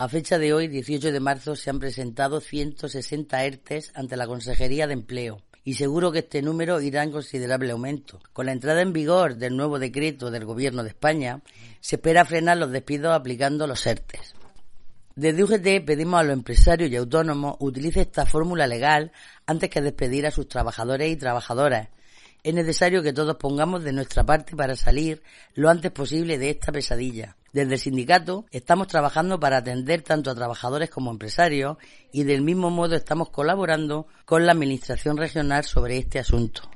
A fecha de hoy, 18 de marzo, se han presentado 160 ERTES ante la Consejería de Empleo y seguro que este número irá en considerable aumento. Con la entrada en vigor del nuevo decreto del Gobierno de España, se espera frenar los despidos aplicando los ERTES. Desde UGT pedimos a los empresarios y autónomos utilicen esta fórmula legal antes que despedir a sus trabajadores y trabajadoras. Es necesario que todos pongamos de nuestra parte para salir lo antes posible de esta pesadilla. Desde el sindicato estamos trabajando para atender tanto a trabajadores como empresarios y del mismo modo estamos colaborando con la Administración regional sobre este asunto.